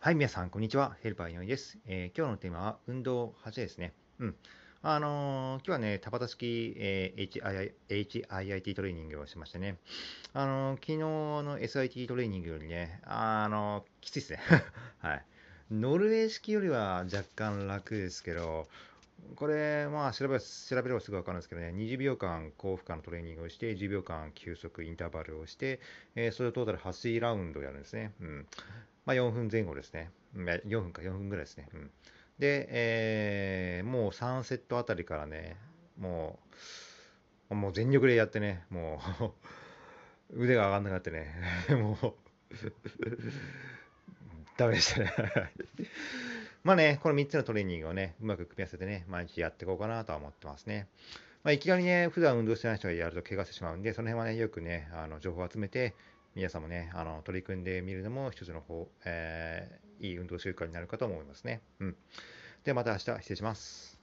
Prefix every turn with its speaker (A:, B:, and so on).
A: はい、皆さん、こんにちは。ヘルパー井上です。えー今日のテーマは、運動8ですね。うん。あのー今日はね、田端式、えー HIIT トレーニングをしましてね。あのー昨日の SIT トレーニングよりね、あのきついですね。はい。ノルウェー式よりは若干楽ですけど、これ、まあ調べ、調べればすぐ分かるんですけどね、20秒間高負荷のトレーニングをして、10秒間休息インターバルをして、えーそれをトータル8ラウンドやるんですね。うん。まあ、4分前後ですね。4分か、4分ぐらいですね。うん、で、えーもう3セットあたりからね、もう、もう全力でやってね、もう、腕が上がんなくなってね、もう、ダメでしたね。まあね、この3つのトレーニングをね、うまく組み合わせてね、毎日やっていこうかなとは思ってますね。まあ、いきなりね、普段運動してない人がやると怪我してしまうんで、その辺はね、よくね、あの情報を集めて、皆さんもね、あの取り組んでみるのも一つの方、えーいい運動習慣になるかと思いますね。うん。ではまた明日失礼します。